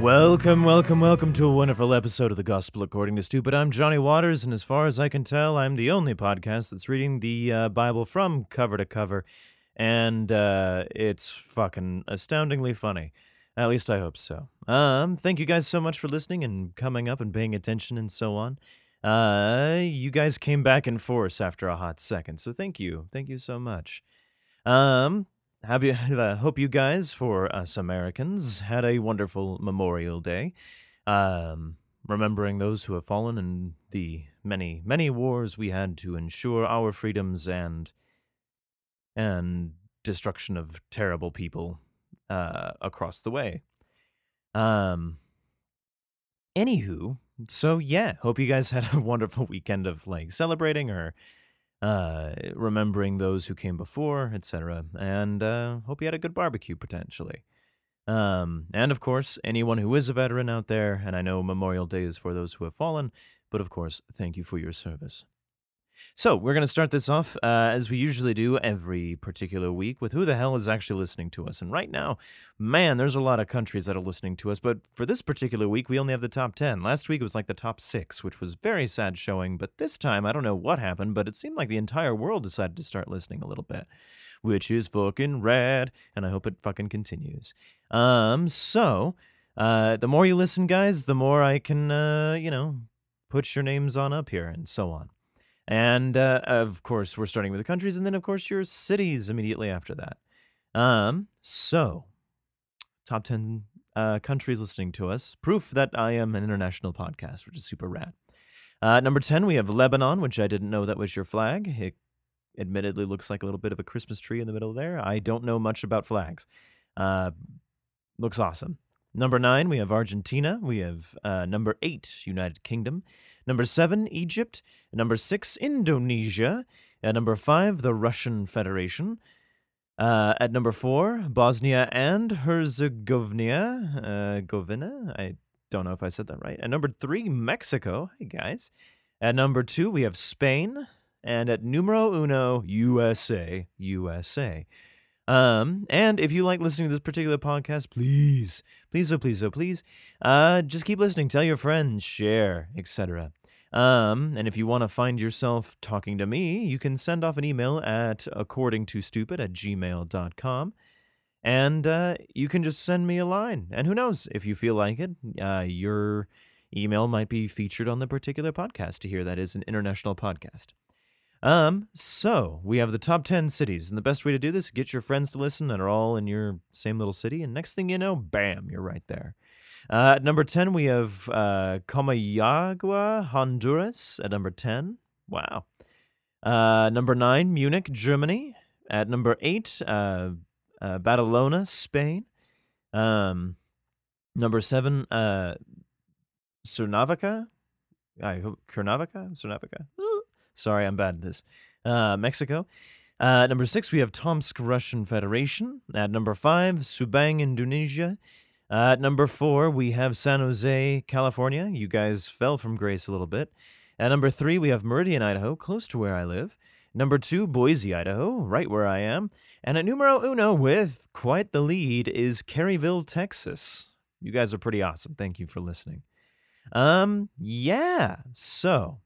Welcome, welcome, welcome to a wonderful episode of the Gospel According to Stupid. I'm Johnny Waters, and as far as I can tell, I'm the only podcast that's reading the uh, Bible from cover to cover, and uh, it's fucking astoundingly funny. At least I hope so. Um, thank you guys so much for listening and coming up and paying attention and so on. Uh, you guys came back in force after a hot second, so thank you, thank you so much. Um, have you, uh, hope you guys, for us Americans, had a wonderful Memorial Day. Um, remembering those who have fallen in the many, many wars we had to ensure our freedoms and and destruction of terrible people uh, across the way. Um. Anywho, so yeah, hope you guys had a wonderful weekend of like celebrating or uh, remembering those who came before, etc. And uh, hope you had a good barbecue potentially. Um, and of course, anyone who is a veteran out there, and I know Memorial Day is for those who have fallen, but of course, thank you for your service. So, we're going to start this off uh, as we usually do every particular week with who the hell is actually listening to us. And right now, man, there's a lot of countries that are listening to us, but for this particular week, we only have the top 10. Last week it was like the top six, which was very sad showing, but this time, I don't know what happened, but it seemed like the entire world decided to start listening a little bit, which is fucking rad, and I hope it fucking continues. Um, so, uh, the more you listen, guys, the more I can, uh, you know, put your names on up here and so on. And uh, of course, we're starting with the countries, and then of course your cities immediately after that. Um, so top ten uh, countries listening to us, proof that I am an international podcast, which is super rad. Uh, number ten, we have Lebanon, which I didn't know that was your flag. It admittedly looks like a little bit of a Christmas tree in the middle there. I don't know much about flags. Uh, looks awesome. Number nine, we have Argentina. We have uh, number eight, United Kingdom. Number seven, Egypt. Number six, Indonesia. At number five, the Russian Federation. Uh, at number four, Bosnia and Herzegovina. Uh, Govina? I don't know if I said that right. At number three, Mexico. Hey, guys. At number two, we have Spain. And at numero uno, USA. USA. Um, and if you like listening to this particular podcast, please, please, oh please, oh please, uh, just keep listening. Tell your friends, share, etc. Um, and if you want to find yourself talking to me, you can send off an email at accordingtostupid at gmail.com. And uh, you can just send me a line. And who knows, if you feel like it, uh, your email might be featured on the particular podcast to hear that is an international podcast. Um, so we have the top 10 cities, and the best way to do this, is get your friends to listen that are all in your same little city, and next thing you know, bam, you're right there. Uh, at number 10, we have uh, Comayagua, Honduras, at number 10. Wow. Uh, number 9, Munich, Germany. At number 8, uh, uh, Badalona, Spain. Um, number 7, uh, Cuernavaca. I hope Cuernavaca? Cuernavaca? Sorry, I'm bad at this. Uh, Mexico. Uh, number six, we have Tomsk, Russian Federation. At number five, Subang, Indonesia. At number four, we have San Jose, California. You guys fell from grace a little bit. At number three, we have Meridian, Idaho, close to where I live. Number two, Boise, Idaho, right where I am. And at numero uno, with quite the lead, is Kerrville, Texas. You guys are pretty awesome. Thank you for listening. Um, yeah. So,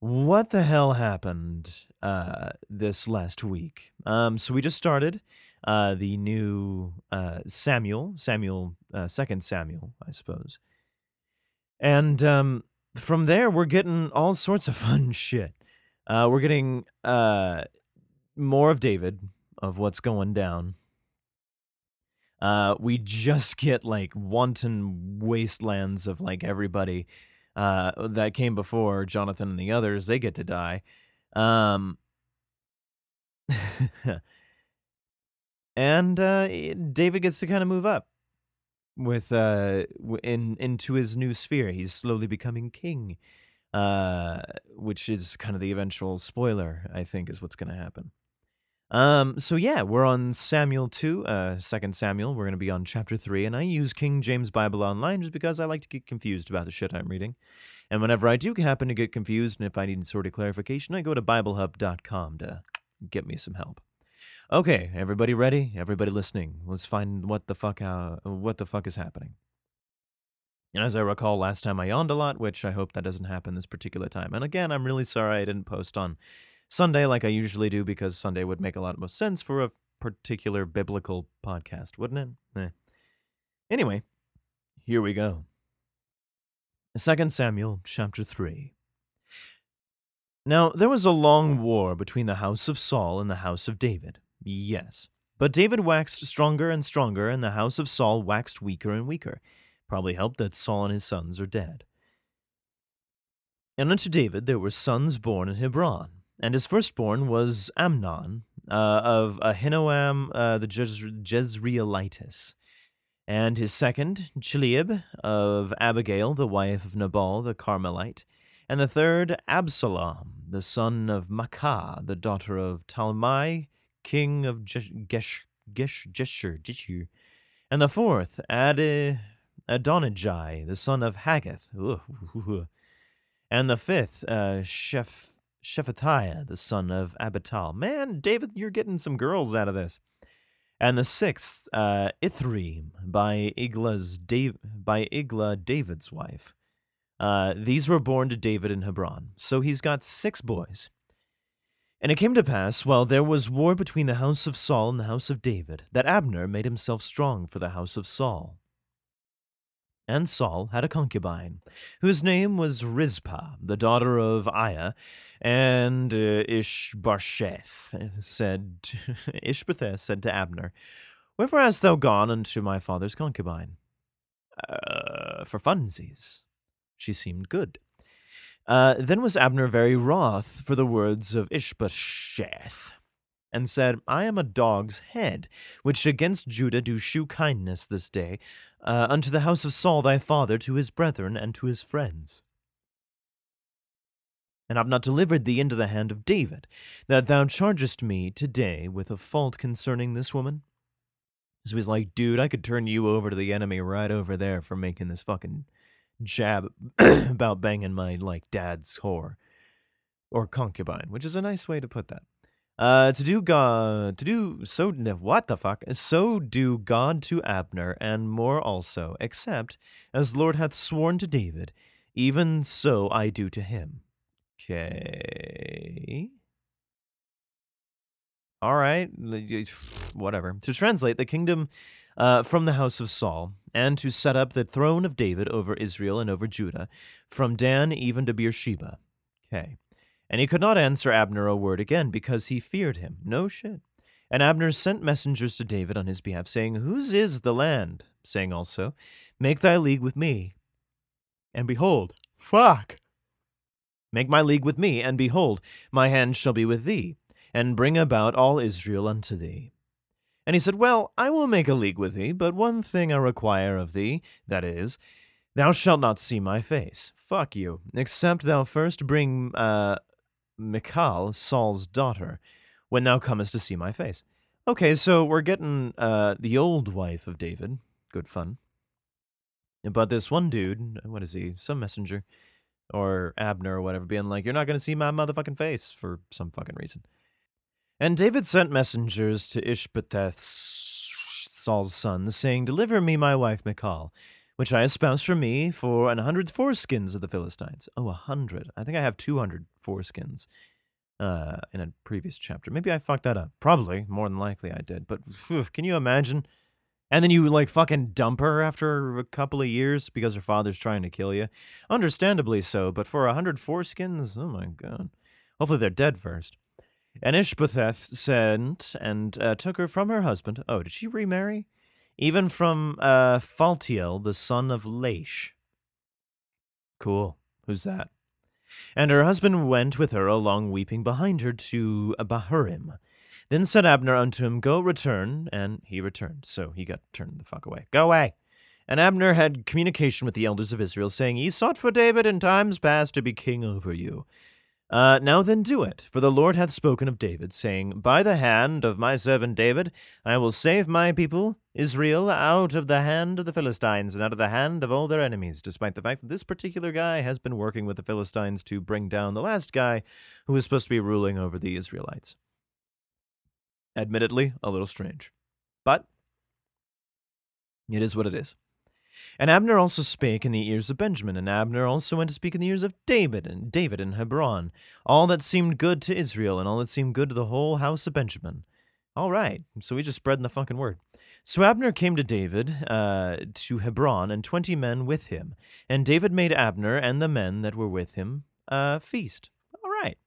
what the hell happened uh, this last week? Um, so we just started uh, the new uh, Samuel, Samuel, uh, second Samuel, I suppose. And um, from there, we're getting all sorts of fun shit. Uh, we're getting uh, more of David, of what's going down. Uh, we just get like wanton wastelands of like everybody uh, that came before Jonathan and the others. They get to die. Um, and uh, David gets to kind of move up with uh in into his new sphere. He's slowly becoming king, uh, which is kind of the eventual spoiler. I think is what's going to happen. Um, so yeah, we're on Samuel 2, uh, Second Samuel. We're going to be on chapter 3, and I use King James Bible Online just because I like to get confused about the shit I'm reading. And whenever I do happen to get confused, and if I need sort of clarification, I go to BibleHub.com to get me some help. Okay, everybody ready? Everybody listening? Let's find what the fuck uh, what the fuck is happening. And as I recall, last time I yawned a lot, which I hope that doesn't happen this particular time. And again, I'm really sorry I didn't post on Sunday like I usually do because Sunday would make a lot more sense for a particular biblical podcast, wouldn't it? Eh. Anyway, here we go. 2 Samuel chapter 3. Now, there was a long war between the house of Saul and the house of David. Yes. But David waxed stronger and stronger, and the house of Saul waxed weaker and weaker. Probably helped that Saul and his sons are dead. And unto David there were sons born in Hebron, and his firstborn was Amnon uh, of Ahinoam uh, the Jez- Jezreelitis, and his second, Chileab of Abigail, the wife of Nabal the Carmelite, and the third, Absalom, the son of Maacah, the daughter of Talmai, king of Gesh, Gesh, Gesher, and the fourth, Ad, Adonijah, the son of Haggith, and the fifth, uh, Sheph, Shephatiah, the son of Abital. Man, David, you're getting some girls out of this. And the sixth, uh, Ithream, by Igla's Dav- by Igla, David's wife. Uh, these were born to David in Hebron. So he's got six boys. And it came to pass, while there was war between the house of Saul and the house of David, that Abner made himself strong for the house of Saul. And Saul had a concubine, whose name was Rizpah, the daughter of Aiah, and uh, Ishbosheth said, Ishbosheth said to Abner, Wherefore hast thou gone unto my father's concubine? Uh, for funsies. She seemed good. Uh, then was Abner very wroth for the words of Ishbosheth, and said, I am a dog's head, which against Judah do shew kindness this day, uh, unto the house of Saul thy father, to his brethren, and to his friends. And I've not delivered thee into the hand of David, that thou chargest me today with a fault concerning this woman? So he's like, dude, I could turn you over to the enemy right over there for making this fucking jab about banging my like dad's whore or concubine, which is a nice way to put that. Uh, to do God, to do so, what the fuck? So do God to Abner, and more also, except as the Lord hath sworn to David, even so I do to him. Okay. All right, whatever. To translate, the kingdom uh, from the house of Saul, and to set up the throne of David over Israel and over Judah, from Dan even to Beersheba. Okay. And he could not answer Abner a word again because he feared him. No shit. And Abner sent messengers to David on his behalf, saying, Whose is the land? Saying also, Make thy league with me. And behold, fuck. Make my league with me, and behold, my hand shall be with thee, and bring about all Israel unto thee. And he said, Well, I will make a league with thee, but one thing I require of thee, that is, thou shalt not see my face. Fuck you, except thou first bring uh, Michal, Saul's daughter, when thou comest to see my face. Okay, so we're getting uh, the old wife of David. Good fun. But this one dude, what is he? Some messenger or Abner or whatever, being like, You're not going to see my motherfucking face for some fucking reason. And David sent messengers to Ishbosheth, Saul's son, saying, Deliver me my wife Michal, which I espoused for me for an hundred foreskins of the Philistines. Oh, a hundred. I think I have 200 foreskins uh, in a previous chapter. Maybe I fucked that up. Probably. More than likely I did. But phew, can you imagine? And then you like fucking dump her after a couple of years because her father's trying to kill you. Understandably so, but for a hundred foreskins, oh my god. Hopefully they're dead first. And Ishbosheth sent and uh, took her from her husband. Oh, did she remarry? Even from uh, Phaltiel, the son of Laish. Cool. Who's that? And her husband went with her along weeping behind her to Bahurim. Then said Abner unto him, Go return. And he returned. So he got turned the fuck away. Go away. And Abner had communication with the elders of Israel, saying, Ye sought for David in times past to be king over you. Uh, now then do it, for the Lord hath spoken of David, saying, By the hand of my servant David I will save my people, Israel, out of the hand of the Philistines and out of the hand of all their enemies, despite the fact that this particular guy has been working with the Philistines to bring down the last guy who was supposed to be ruling over the Israelites. Admittedly, a little strange. But it is what it is. And Abner also spake in the ears of Benjamin, and Abner also went to speak in the ears of David, and David in Hebron, all that seemed good to Israel, and all that seemed good to the whole house of Benjamin. All right, so we just spreading the fucking word. So Abner came to David uh, to Hebron, and twenty men with him. And David made Abner and the men that were with him uh, feast. All right.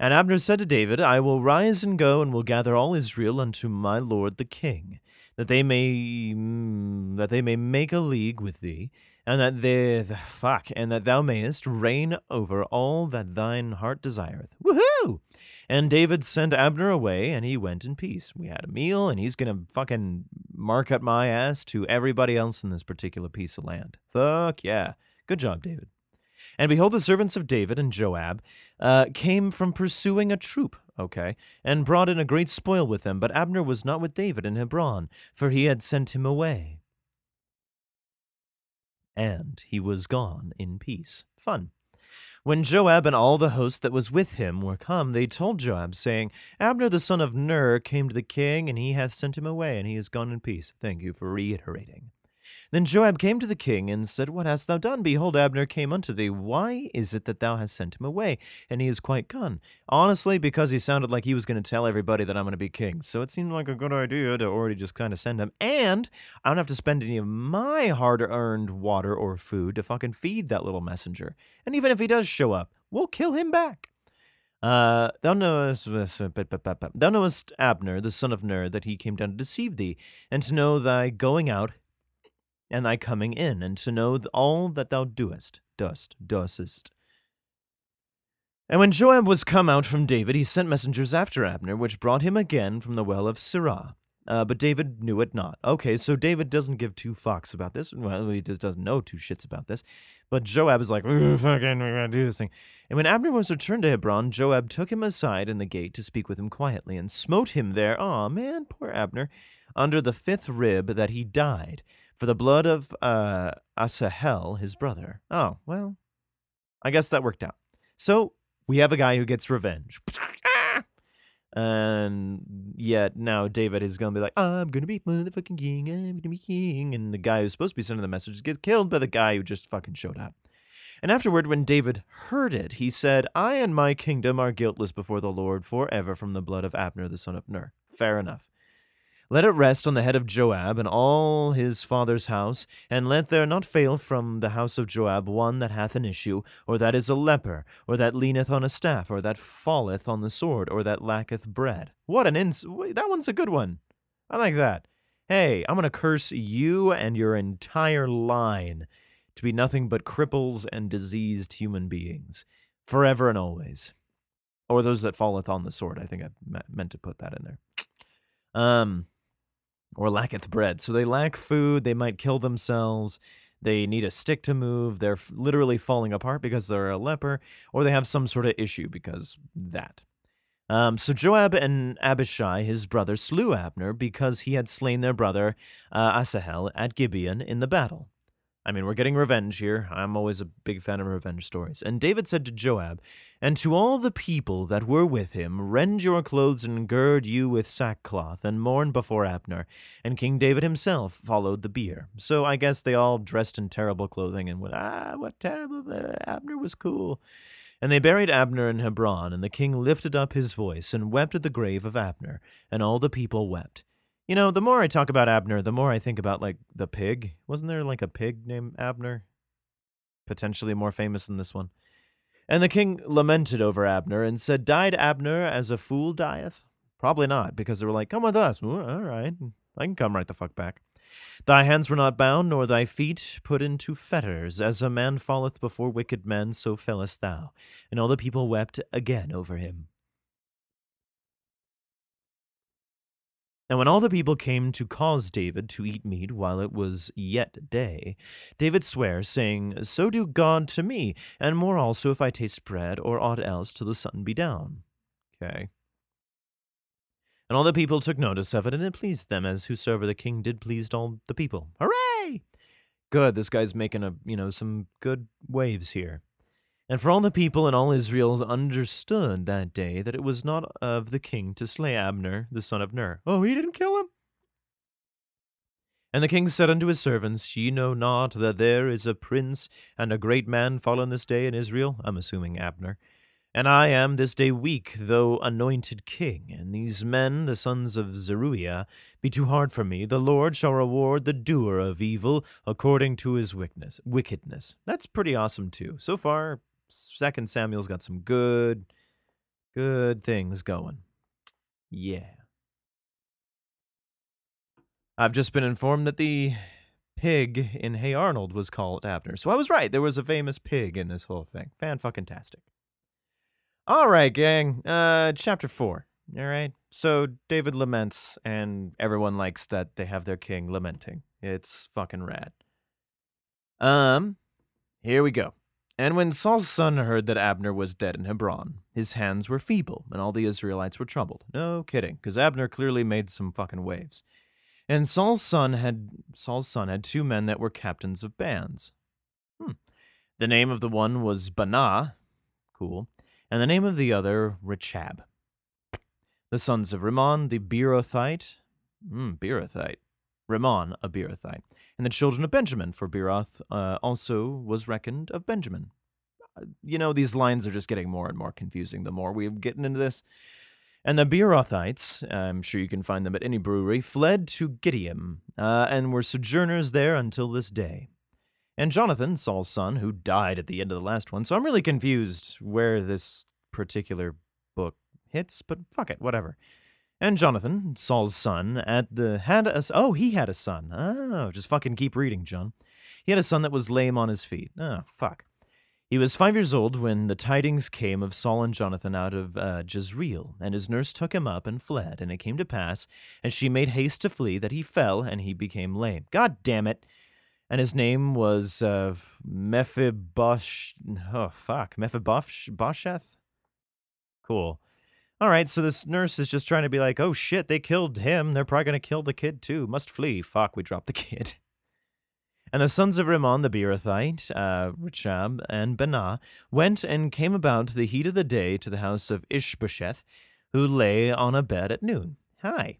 And Abner said to David, I will rise and go, and will gather all Israel unto my lord the king that they may mm, that they may make a league with thee, and that they fuck, and that thou mayest reign over all that thine heart desireth. Woohoo! And David sent Abner away, and he went in peace. We had a meal, and he's gonna fucking mark up my ass to everybody else in this particular piece of land. Fuck yeah. Good job, David. And behold, the servants of David and Joab uh, came from pursuing a troop, okay, and brought in a great spoil with them. But Abner was not with David in Hebron, for he had sent him away. And he was gone in peace. Fun. When Joab and all the host that was with him were come, they told Joab, saying, Abner the son of Ner came to the king, and he hath sent him away, and he is gone in peace. Thank you for reiterating. Then Joab came to the king and said, What hast thou done? Behold, Abner came unto thee. Why is it that thou hast sent him away? And he is quite gone. Honestly, because he sounded like he was going to tell everybody that I'm going to be king. So it seemed like a good idea to already just kind of send him. And I don't have to spend any of my hard earned water or food to fucking feed that little messenger. And even if he does show up, we'll kill him back. Uh, thou knowest, thou knowest Abner, the son of Ner, that he came down to deceive thee, and to know thy going out and thy coming in, and to know all that thou doest, dost, doest. And when Joab was come out from David, he sent messengers after Abner, which brought him again from the well of Sirah. Uh, but David knew it not. Okay, so David doesn't give two fucks about this. Well, he just doesn't know two shits about this. But Joab is like, fucking, we're gonna do this thing. And when Abner was returned to Hebron, Joab took him aside in the gate to speak with him quietly, and smote him there. Aw, man, poor Abner, under the fifth rib that he died for the blood of uh, Asahel, his brother. Oh, well, I guess that worked out. So we have a guy who gets revenge. And yet now David is going to be like, I'm going to be motherfucking king. I'm going to be king. And the guy who's supposed to be sending the message gets killed by the guy who just fucking showed up. And afterward, when David heard it, he said, I and my kingdom are guiltless before the Lord forever from the blood of Abner the son of Ner. Fair enough. Let it rest on the head of Joab and all his father's house, and let there not fail from the house of Joab one that hath an issue, or that is a leper, or that leaneth on a staff, or that falleth on the sword, or that lacketh bread. What an ins! That one's a good one. I like that. Hey, I'm to curse you and your entire line to be nothing but cripples and diseased human beings, forever and always. Or those that falleth on the sword. I think I meant to put that in there. Um, or lacketh bread. So they lack food, they might kill themselves, they need a stick to move, they're literally falling apart because they're a leper, or they have some sort of issue because that. Um, so Joab and Abishai, his brother, slew Abner because he had slain their brother uh, Asahel at Gibeon in the battle. I mean, we're getting revenge here. I'm always a big fan of revenge stories. And David said to Joab, And to all the people that were with him, Rend your clothes and gird you with sackcloth, and mourn before Abner. And King David himself followed the bier. So I guess they all dressed in terrible clothing and went, Ah, what terrible. Uh, Abner was cool. And they buried Abner in Hebron, and the king lifted up his voice and wept at the grave of Abner, and all the people wept. You know, the more I talk about Abner, the more I think about like the pig. Wasn't there like a pig named Abner? Potentially more famous than this one. And the king lamented over Abner and said, Died Abner as a fool dieth? Probably not, because they were like, Come with us. all right, I can come right the fuck back. Thy hands were not bound, nor thy feet put into fetters. As a man falleth before wicked men, so fellest thou. And all the people wept again over him. Now, when all the people came to cause David to eat meat while it was yet day, David sware, saying, So do God to me, and more also if I taste bread or aught else till the sun be down. Okay. And all the people took notice of it, and it pleased them, as whosoever the king did pleased all the people. Hooray! Good, this guy's making a you know some good waves here. And for all the people and all Israel understood that day that it was not of the king to slay Abner, the son of Ner. Oh, he didn't kill him? And the king said unto his servants, Ye know not that there is a prince and a great man fallen this day in Israel? I'm assuming Abner. And I am this day weak, though anointed king. And these men, the sons of Zeruiah, be too hard for me. The Lord shall reward the doer of evil according to his wickedness. Wickedness. That's pretty awesome too. So far, Second Samuel's got some good, good things going. Yeah. I've just been informed that the pig in Hey Arnold was called Abner. So I was right. There was a famous pig in this whole thing. Fan fucking tastic. All right, gang. Uh, chapter four. All right. So David laments, and everyone likes that they have their king lamenting. It's fucking rad. Um, here we go. And when Saul's son heard that Abner was dead in Hebron, his hands were feeble, and all the Israelites were troubled. No kidding, because Abner clearly made some fucking waves. And Saul's son had Saul's son had two men that were captains of bands. Hmm. The name of the one was Baanah, cool, and the name of the other Rechab. The sons of Rimmon the hmm, Beerothite, Rimmon a Beerothite, and the children of Benjamin, for Beeroth uh, also was reckoned of Benjamin. Uh, you know, these lines are just getting more and more confusing the more we're getting into this. And the Beerothites, I'm sure you can find them at any brewery, fled to Gittaim uh, and were sojourners there until this day. And Jonathan, Saul's son, who died at the end of the last one, so I'm really confused where this particular book hits, but fuck it, whatever. And Jonathan, Saul's son, at the had a oh he had a son. Oh, just fucking keep reading, John. He had a son that was lame on his feet. Oh fuck. He was five years old when the tidings came of Saul and Jonathan out of uh, Jezreel, and his nurse took him up and fled. And it came to pass, as she made haste to flee, that he fell and he became lame. God damn it! And his name was uh, Mephibosh. Oh fuck, Mephibosheth. Cool. All right, so this nurse is just trying to be like, oh shit, they killed him. They're probably gonna kill the kid too. Must flee. Fuck, we dropped the kid. And the sons of Rimmon the Beerothite, uh, and Baanah, went and came about the heat of the day to the house of Ishbosheth, who lay on a bed at noon. Hi.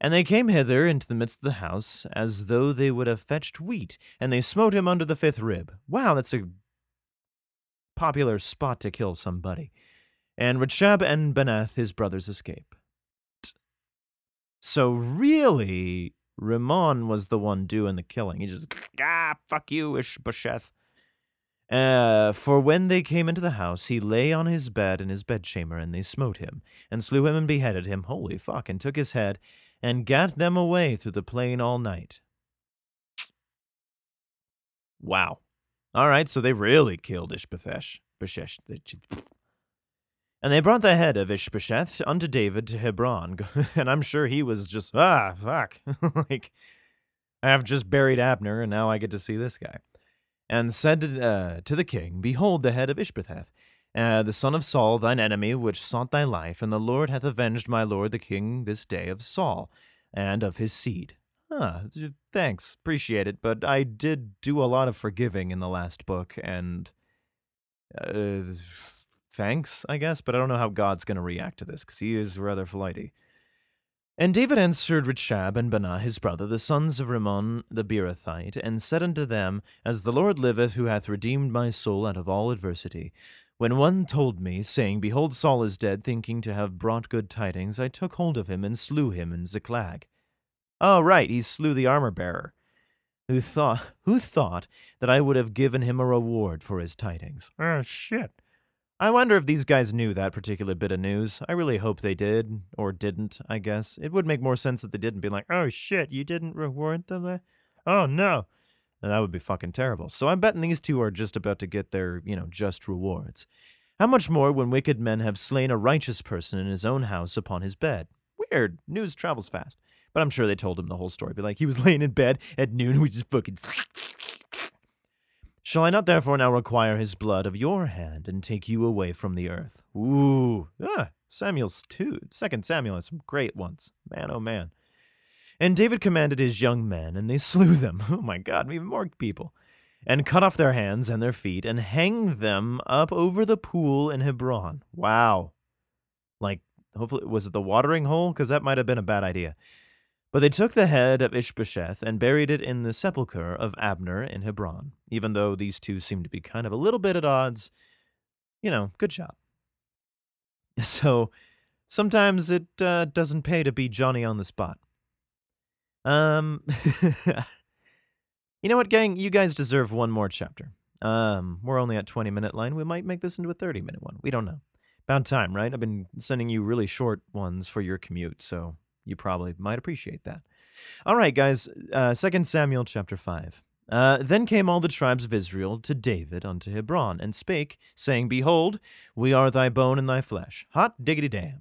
And they came hither into the midst of the house, as though they would have fetched wheat, and they smote him under the fifth rib. Wow, that's a popular spot to kill somebody. And Rechab and Baanah, his brothers, escape. So really, Rimmon was the one doing the killing. He just, ah, fuck you, Ishbosheth. Uh, for when they came into the house, he lay on his bed in his bedchamber, and they smote him, and slew him and beheaded him, holy fuck, and took his head, and gat them away through the plain all night. Wow. All right, so they really killed Ishbosheth. And they brought the head of Ishbosheth unto David to Hebron, and I'm sure he was just, ah, fuck. like, I have just buried Abner, and now I get to see this guy. And said uh, to the king, Behold the head of Ishbosheth, uh, the son of Saul, thine enemy, which sought thy life, and the Lord hath avenged my lord the king this day of Saul, and of his seed. Ah, thanks, appreciate it, but I did do a lot of forgiving in the last book, and. Uh, thanks, I guess, but I don't know how God's going to react to this because he is rather flighty. And David answered Rechab and Baanah his brother, the sons of Rimmon the Beerothite, and said unto them, As the Lord liveth, who hath redeemed my soul out of all adversity, when one told me, saying, Behold, Saul is dead, thinking to have brought good tidings, I took hold of him and slew him in Ziklag. Oh, right, he slew the armor bearer. Who thought, who thought that I would have given him a reward for his tidings? Oh, shit. I wonder if these guys knew that particular bit of news. I really hope they did, or didn't, I guess. It would make more sense that they didn't be like, oh shit, you didn't reward them? Eh? Oh no. And that would be fucking terrible. So I'm betting these two are just about to get their, you know, just rewards. How much more when wicked men have slain a righteous person in his own house upon his bed? Weird. News travels fast. But I'm sure they told him the whole story. Be like, he was laying in bed at noon, we just fucking Shall I not therefore now require his blood of your hand and take you away from the earth? Ooh, ah, Samuel's two. Second Samuel has some great ones. Man, oh man. And David commanded his young men, and they slew them. Oh my God, even more people. And cut off their hands and their feet, and hanged them up over the pool in Hebron. Wow. Like, hopefully, was it the watering hole? Because that might have been a bad idea. But they took the head of Ishbosheth and buried it in the sepulchre of Abner in Hebron. Even though these two seem to be kind of a little bit at odds, you know, good job. So sometimes it uh, doesn't pay to be Johnny on the spot. Um, you know what, gang? You guys deserve one more chapter. Um, we're only at 20 minute line. We might make this into a 30 minute one. We don't know. About time, right? I've been sending you really short ones for your commute, so you probably might appreciate that. All right, guys. Uh, 2 Samuel chapter 5. Uh, then came all the tribes of Israel to David unto Hebron, and spake, saying, Behold, we are thy bone and thy flesh. Hot diggity damn.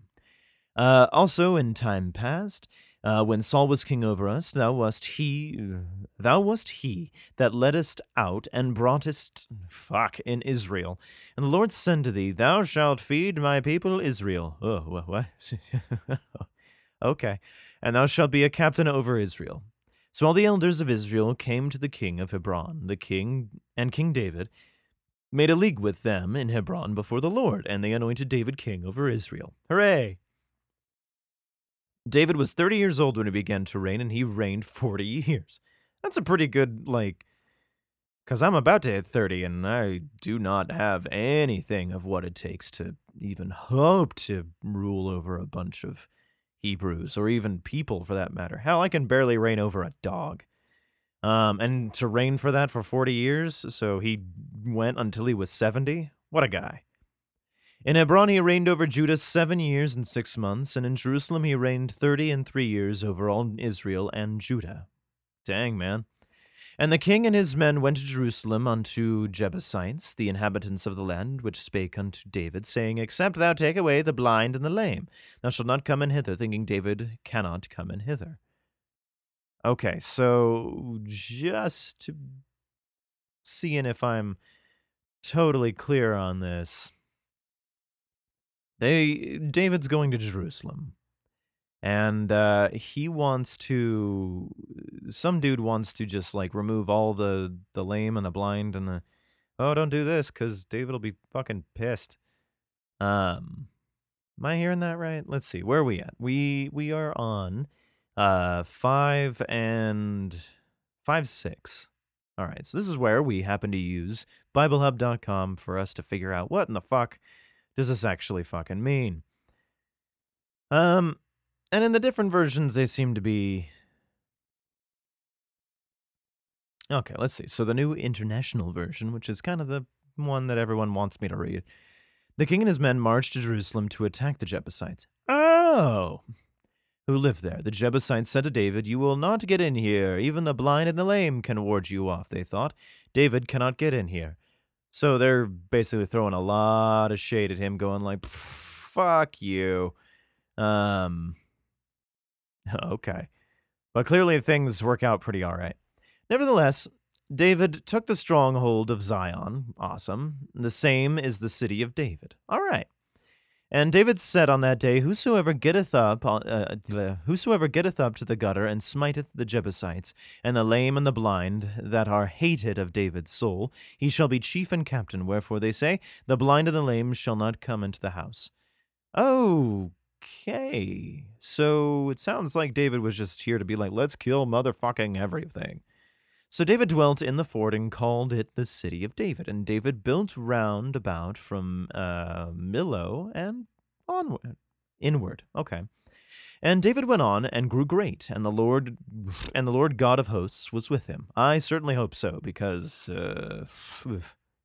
Uh, also in time past, uh, when Saul was king over us, thou wast he, thou wast he that leddest out and broughtest, fuck, in Israel. And the Lord said to thee, Thou shalt feed my people Israel. Oh, what? what? okay. And thou shalt be a captain over Israel. So all the elders of Israel came to the king of Hebron, the king and King David, made a league with them in Hebron before the Lord, and they anointed David king over Israel. Hooray! David was 30 years old when he began to reign, and he reigned 40 years. That's a pretty good, like, because I'm about to hit 30, and I do not have anything of what it takes to even hope to rule over a bunch of Hebrews, or even people for that matter. Hell, I can barely reign over a dog. Um, and to reign for that for 40 years, so he went until he was 70? What a guy. In Hebron he reigned over Judah seven years and six months, and in Jerusalem he reigned thirty and three years over all Israel and Judah. Dang, man. And the king and his men went to Jerusalem unto Jebusites, the inhabitants of the land, which spake unto David, saying, Except thou take away the blind and the lame, thou shalt not come in hither, thinking David cannot come in hither. Okay, so just to seeing if I'm totally clear on this. They David's going to Jerusalem. And uh, he wants to some dude wants to just like remove all the the lame and the blind and the oh don't do this cuz David will be fucking pissed. Um am I hearing that right? Let's see. Where are we at? We we are on uh 5 and 5 6. All right. So this is where we happen to use biblehub.com for us to figure out what in the fuck does this actually fucking mean? Um, and in the different versions, they seem to be. Okay, let's see. So the new international version, which is kind of the one that everyone wants me to read. The king and his men marched to Jerusalem to attack the Jebusites. Oh! Who lived there? The Jebusites said to David, You will not get in here. Even the blind and the lame can ward you off, they thought. David cannot get in here. So they're basically throwing a lot of shade at him, going like, "Fuck you." Um. Okay, but clearly things work out pretty all right. Nevertheless, David took the stronghold of Zion. Awesome. The same is the city of David. All right. And David said on that day, Whosoever getteth up, uh, uh, whosoever getteth up to the gutter and smiteth the Jebusites, and the lame and the blind, that are hated of David's soul, he shall be chief and captain. Wherefore they say, The blind and the lame shall not come into the house. Okay. So it sounds like David was just here to be like, Let's kill motherfucking everything. So David dwelt in the fort and called it the city of David. And David built round about from uh, Millo and onward, inward. Okay. And David went on and grew great, and the Lord and the Lord God of hosts was with him. I certainly hope so, because uh,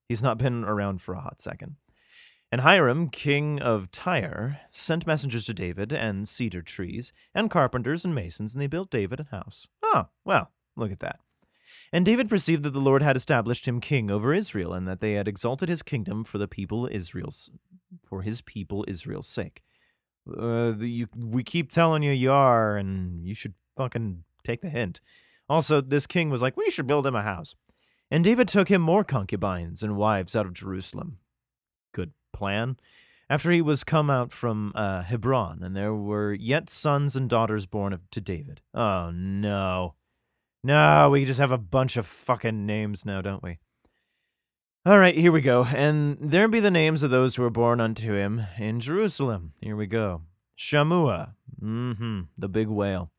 he's not been around for a hot second. And Hiram, king of Tyre, sent messengers to David and cedar trees and carpenters and masons, and they built David a house. Oh, well, look at that. And David perceived that the Lord had established him king over Israel, and that they had exalted his kingdom for the people Israel's for his people Israel's sake. Uh, you, we keep telling you you are, and you should fucking take the hint. Also, this king was like, we should build him a house. And David took him more concubines and wives out of Jerusalem. Good plan. After he was come out from uh, Hebron, and there were yet sons and daughters born of, to David. Oh no. No, we just have a bunch of fucking names now, don't we? All right, here we go. And there be the names of those who were born unto him in Jerusalem. Here we go. Shammua, mm-hmm, the big whale.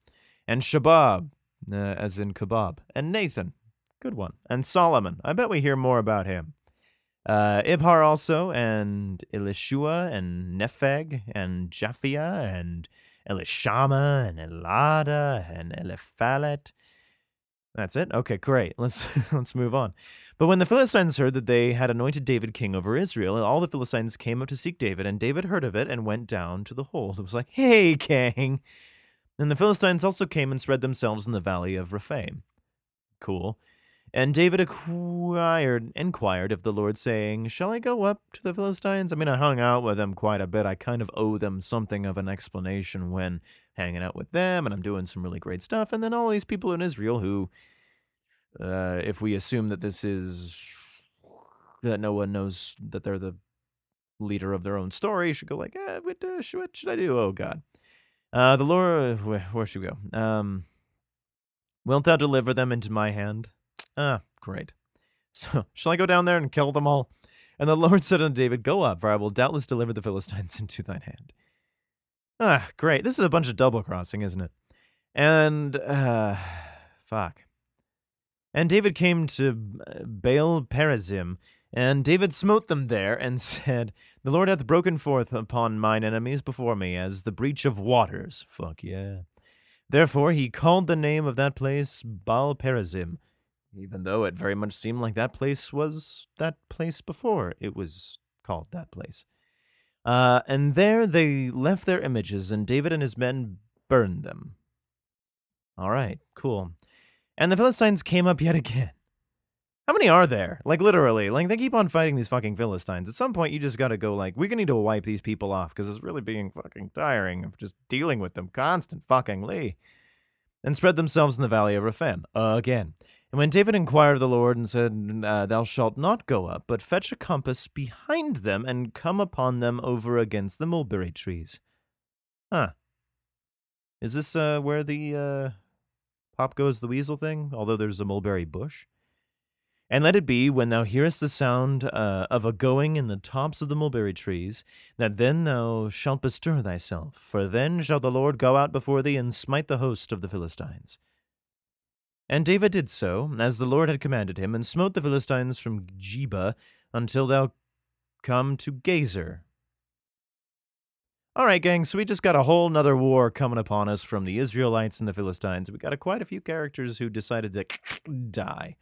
and Shabab, uh, as in kebab, and Nathan, good one, and Solomon. I bet we hear more about him. Uh, Ibhar also, and Elishua, and Nepheg, and Japhia, and Elishama, and Elada, and Eliphalet. That's it. Okay, great. Let's let's move on. But when the Philistines heard that they had anointed David king over Israel, all the Philistines came up to seek David, and David heard of it and went down to the hold. It was like, "Hey, king!" And the Philistines also came and spread themselves in the valley of Rephaim. Cool. And David acquired, inquired of the Lord, saying, Shall I go up to the Philistines? I mean, I hung out with them quite a bit. I kind of owe them something of an explanation when hanging out with them, and I'm doing some really great stuff. And then all these people in Israel who, uh, if we assume that this is, that no one knows that they're the leader of their own story, should go like, eh, what, uh, what should I do? Oh, God. Uh, the Lord, where, where should we go? Um, wilt thou deliver them into my hand? Ah, great. So, shall I go down there and kill them all? And the Lord said unto David, Go up, for I will doubtless deliver the Philistines into thine hand. Ah, great. This is a bunch of double crossing, isn't it? And, uh, fuck. And David came to uh, Baal Perazim, and David smote them there, and said, The Lord hath broken forth upon mine enemies before me as the breach of waters. Fuck yeah. Therefore he called the name of that place Baal Perazim, even though it very much seemed like that place was that place before it was called that place. Uh, and there they left their images, and David and his men burned them. All right, cool. And the Philistines came up yet again. How many are there? Like literally, like they keep on fighting these fucking Philistines. At some point, you just gotta go like, we gonna need to wipe these people off because it's really being fucking tiring of just dealing with them constant fuckingly. And spread themselves in the valley of Rephaim again. And when David inquired of the Lord and said, uh, Thou shalt not go up, but fetch a compass behind them and come upon them over against the mulberry trees. Huh. Is this uh, where the uh, Pop Goes the Weasel thing? Although there's a mulberry bush? And let it be, when thou hearest the sound uh, of a going in the tops of the mulberry trees, that then thou shalt bestir thyself, for then shall the Lord go out before thee and smite the host of the Philistines. And David did so, as the Lord had commanded him, and smote the Philistines from Geba until thou come to Gazer. All right, gang, so we just got a whole nother war coming upon us from the Israelites and the Philistines. We got a, quite a few characters who decided to die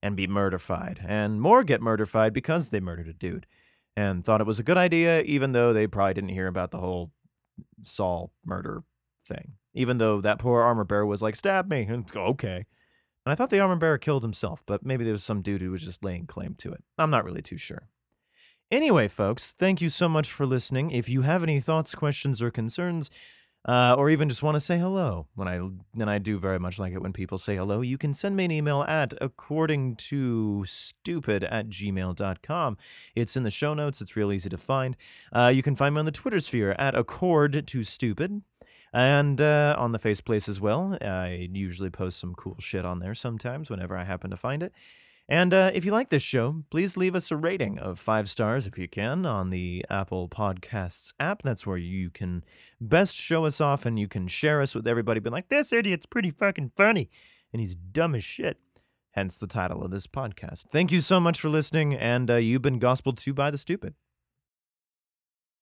and be murderfied, and more get murderfied because they murdered a dude and thought it was a good idea, even though they probably didn't hear about the whole Saul murder thing. Even though that poor armor bearer was like, stab me. okay. And I thought the armor bearer killed himself, but maybe there was some dude who was just laying claim to it. I'm not really too sure. Anyway, folks, thank you so much for listening. If you have any thoughts, questions, or concerns, uh, or even just want to say hello, when I and I do very much like it when people say hello, you can send me an email at according to stupid at gmail.com. It's in the show notes. It's real easy to find. Uh, you can find me on the Twitter sphere at accord to stupid. And uh, on the Faceplace as well. I usually post some cool shit on there sometimes whenever I happen to find it. And uh, if you like this show, please leave us a rating of five stars if you can on the Apple Podcasts app. That's where you can best show us off and you can share us with everybody. Be like, this idiot's pretty fucking funny and he's dumb as shit. Hence the title of this podcast. Thank you so much for listening, and uh, you've been gospeled to by the stupid.